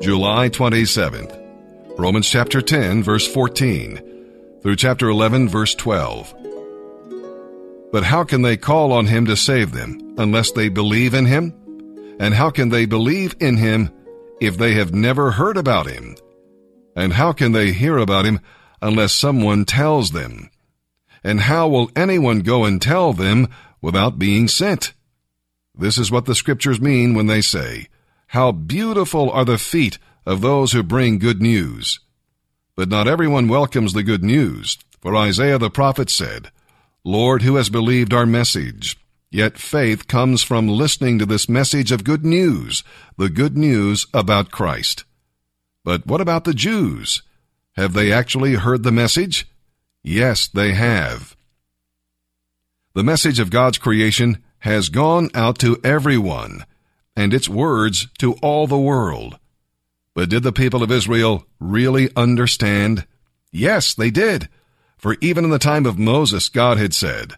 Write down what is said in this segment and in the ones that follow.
July 27th. Romans chapter 10, verse 14 through chapter 11, verse 12. But how can they call on him to save them unless they believe in him? And how can they believe in him if they have never heard about him? And how can they hear about him unless someone tells them? And how will anyone go and tell them without being sent? This is what the scriptures mean when they say, How beautiful are the feet of those who bring good news. But not everyone welcomes the good news, for Isaiah the prophet said, Lord, who has believed our message? Yet faith comes from listening to this message of good news, the good news about Christ. But what about the Jews? Have they actually heard the message? Yes, they have. The message of God's creation has gone out to everyone, and its words to all the world. But did the people of Israel really understand? Yes, they did. For even in the time of Moses, God had said,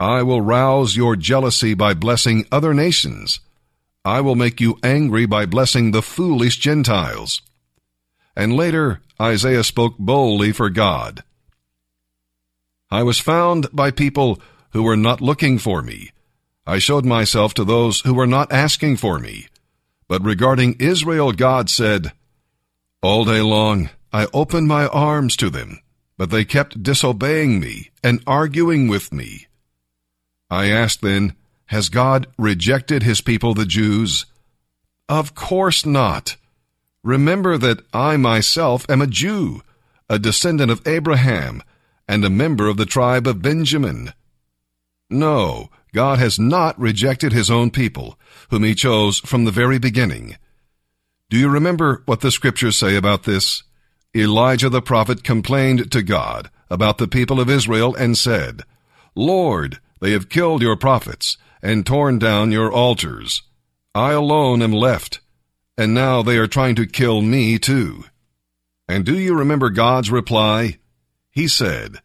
I will rouse your jealousy by blessing other nations. I will make you angry by blessing the foolish Gentiles. And later, Isaiah spoke boldly for God. I was found by people who were not looking for me. I showed myself to those who were not asking for me. But regarding Israel, God said, All day long I opened my arms to them, but they kept disobeying me and arguing with me. I asked then, Has God rejected his people, the Jews? Of course not. Remember that I myself am a Jew, a descendant of Abraham, and a member of the tribe of Benjamin. No, God has not rejected his own people, whom he chose from the very beginning. Do you remember what the scriptures say about this? Elijah the prophet complained to God about the people of Israel and said, Lord, they have killed your prophets and torn down your altars. I alone am left, and now they are trying to kill me too. And do you remember God's reply? He said,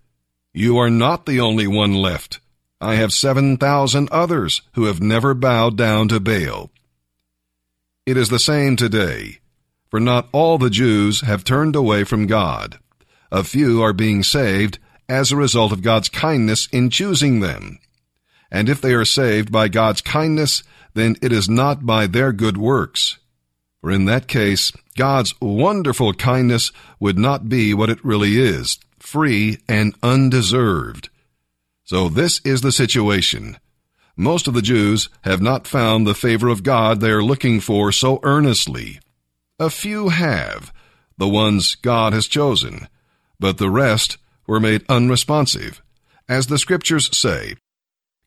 You are not the only one left. I have 7,000 others who have never bowed down to Baal. It is the same today, for not all the Jews have turned away from God. A few are being saved as a result of God's kindness in choosing them. And if they are saved by God's kindness, then it is not by their good works. For in that case, God's wonderful kindness would not be what it really is, free and undeserved. So this is the situation. Most of the Jews have not found the favor of God they are looking for so earnestly. A few have, the ones God has chosen, but the rest were made unresponsive. As the scriptures say,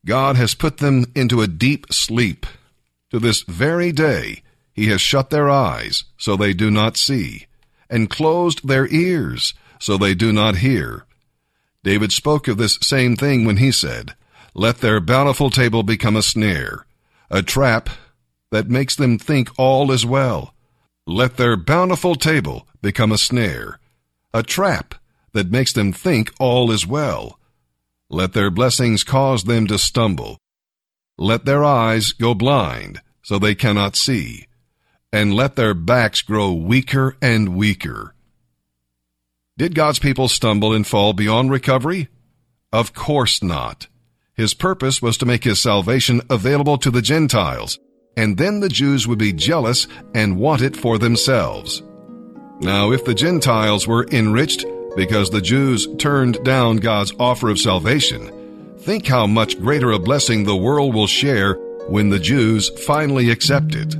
God has put them into a deep sleep. To this very day, He has shut their eyes so they do not see, and closed their ears so they do not hear. David spoke of this same thing when he said, Let their bountiful table become a snare, a trap that makes them think all is well. Let their bountiful table become a snare, a trap that makes them think all is well. Let their blessings cause them to stumble. Let their eyes go blind so they cannot see, and let their backs grow weaker and weaker. Did God's people stumble and fall beyond recovery? Of course not. His purpose was to make his salvation available to the Gentiles, and then the Jews would be jealous and want it for themselves. Now, if the Gentiles were enriched because the Jews turned down God's offer of salvation, think how much greater a blessing the world will share when the Jews finally accept it.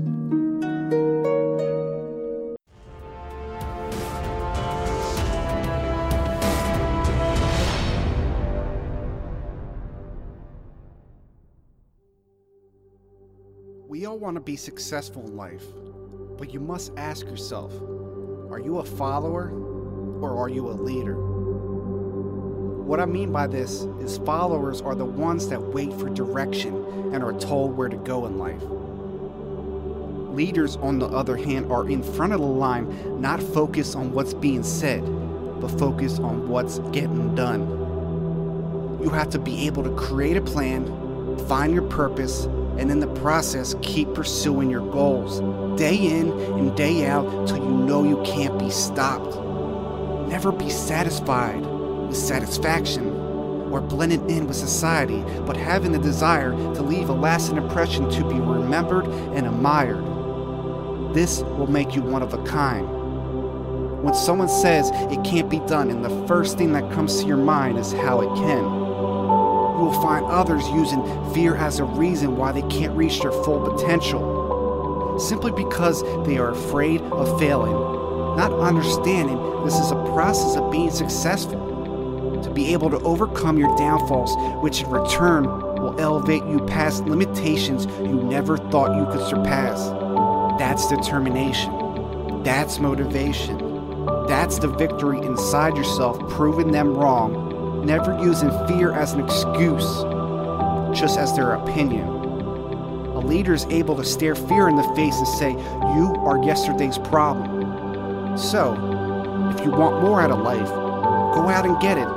Want to be successful in life, but you must ask yourself are you a follower or are you a leader? What I mean by this is followers are the ones that wait for direction and are told where to go in life. Leaders, on the other hand, are in front of the line, not focused on what's being said, but focused on what's getting done. You have to be able to create a plan, find your purpose, and in the process, keep pursuing your goals, day in and day out, till you know you can't be stopped. Never be satisfied with satisfaction or blending in with society, but having the desire to leave a lasting impression to be remembered and admired. This will make you one of a kind. When someone says it can't be done, and the first thing that comes to your mind is how it can, you will find others using fear as a reason why they can't reach their full potential. Simply because they are afraid of failing, not understanding this is a process of being successful. To be able to overcome your downfalls, which in return will elevate you past limitations you never thought you could surpass. That's determination. That's motivation. That's the victory inside yourself, proving them wrong, never using fear as an excuse, just as their opinion. A leader is able to stare fear in the face and say, You are yesterday's problem. So, if you want more out of life, go out and get it.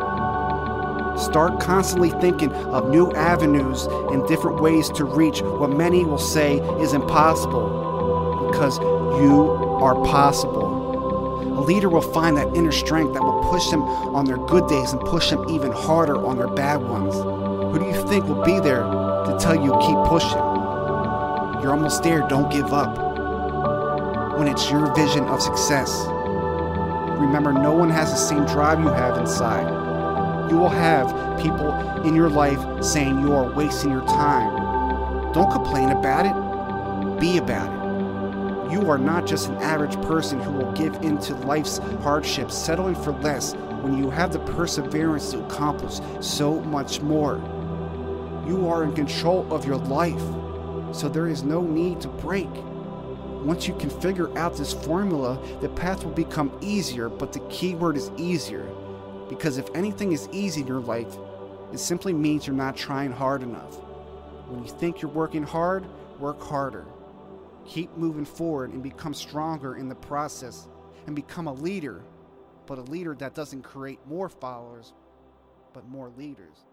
Start constantly thinking of new avenues and different ways to reach what many will say is impossible because you are possible. A leader will find that inner strength that will push them on their good days and push them even harder on their bad ones. Who do you think will be there to tell you keep pushing? You're almost there, don't give up. When it's your vision of success, remember no one has the same drive you have inside. You will have people in your life saying you are wasting your time. Don't complain about it, be about it. You are not just an average person who will give in to life's hardships, settling for less when you have the perseverance to accomplish so much more. You are in control of your life, so there is no need to break. Once you can figure out this formula, the path will become easier, but the key word is easier. Because if anything is easy in your life, it simply means you're not trying hard enough. When you think you're working hard, work harder. Keep moving forward and become stronger in the process and become a leader, but a leader that doesn't create more followers, but more leaders.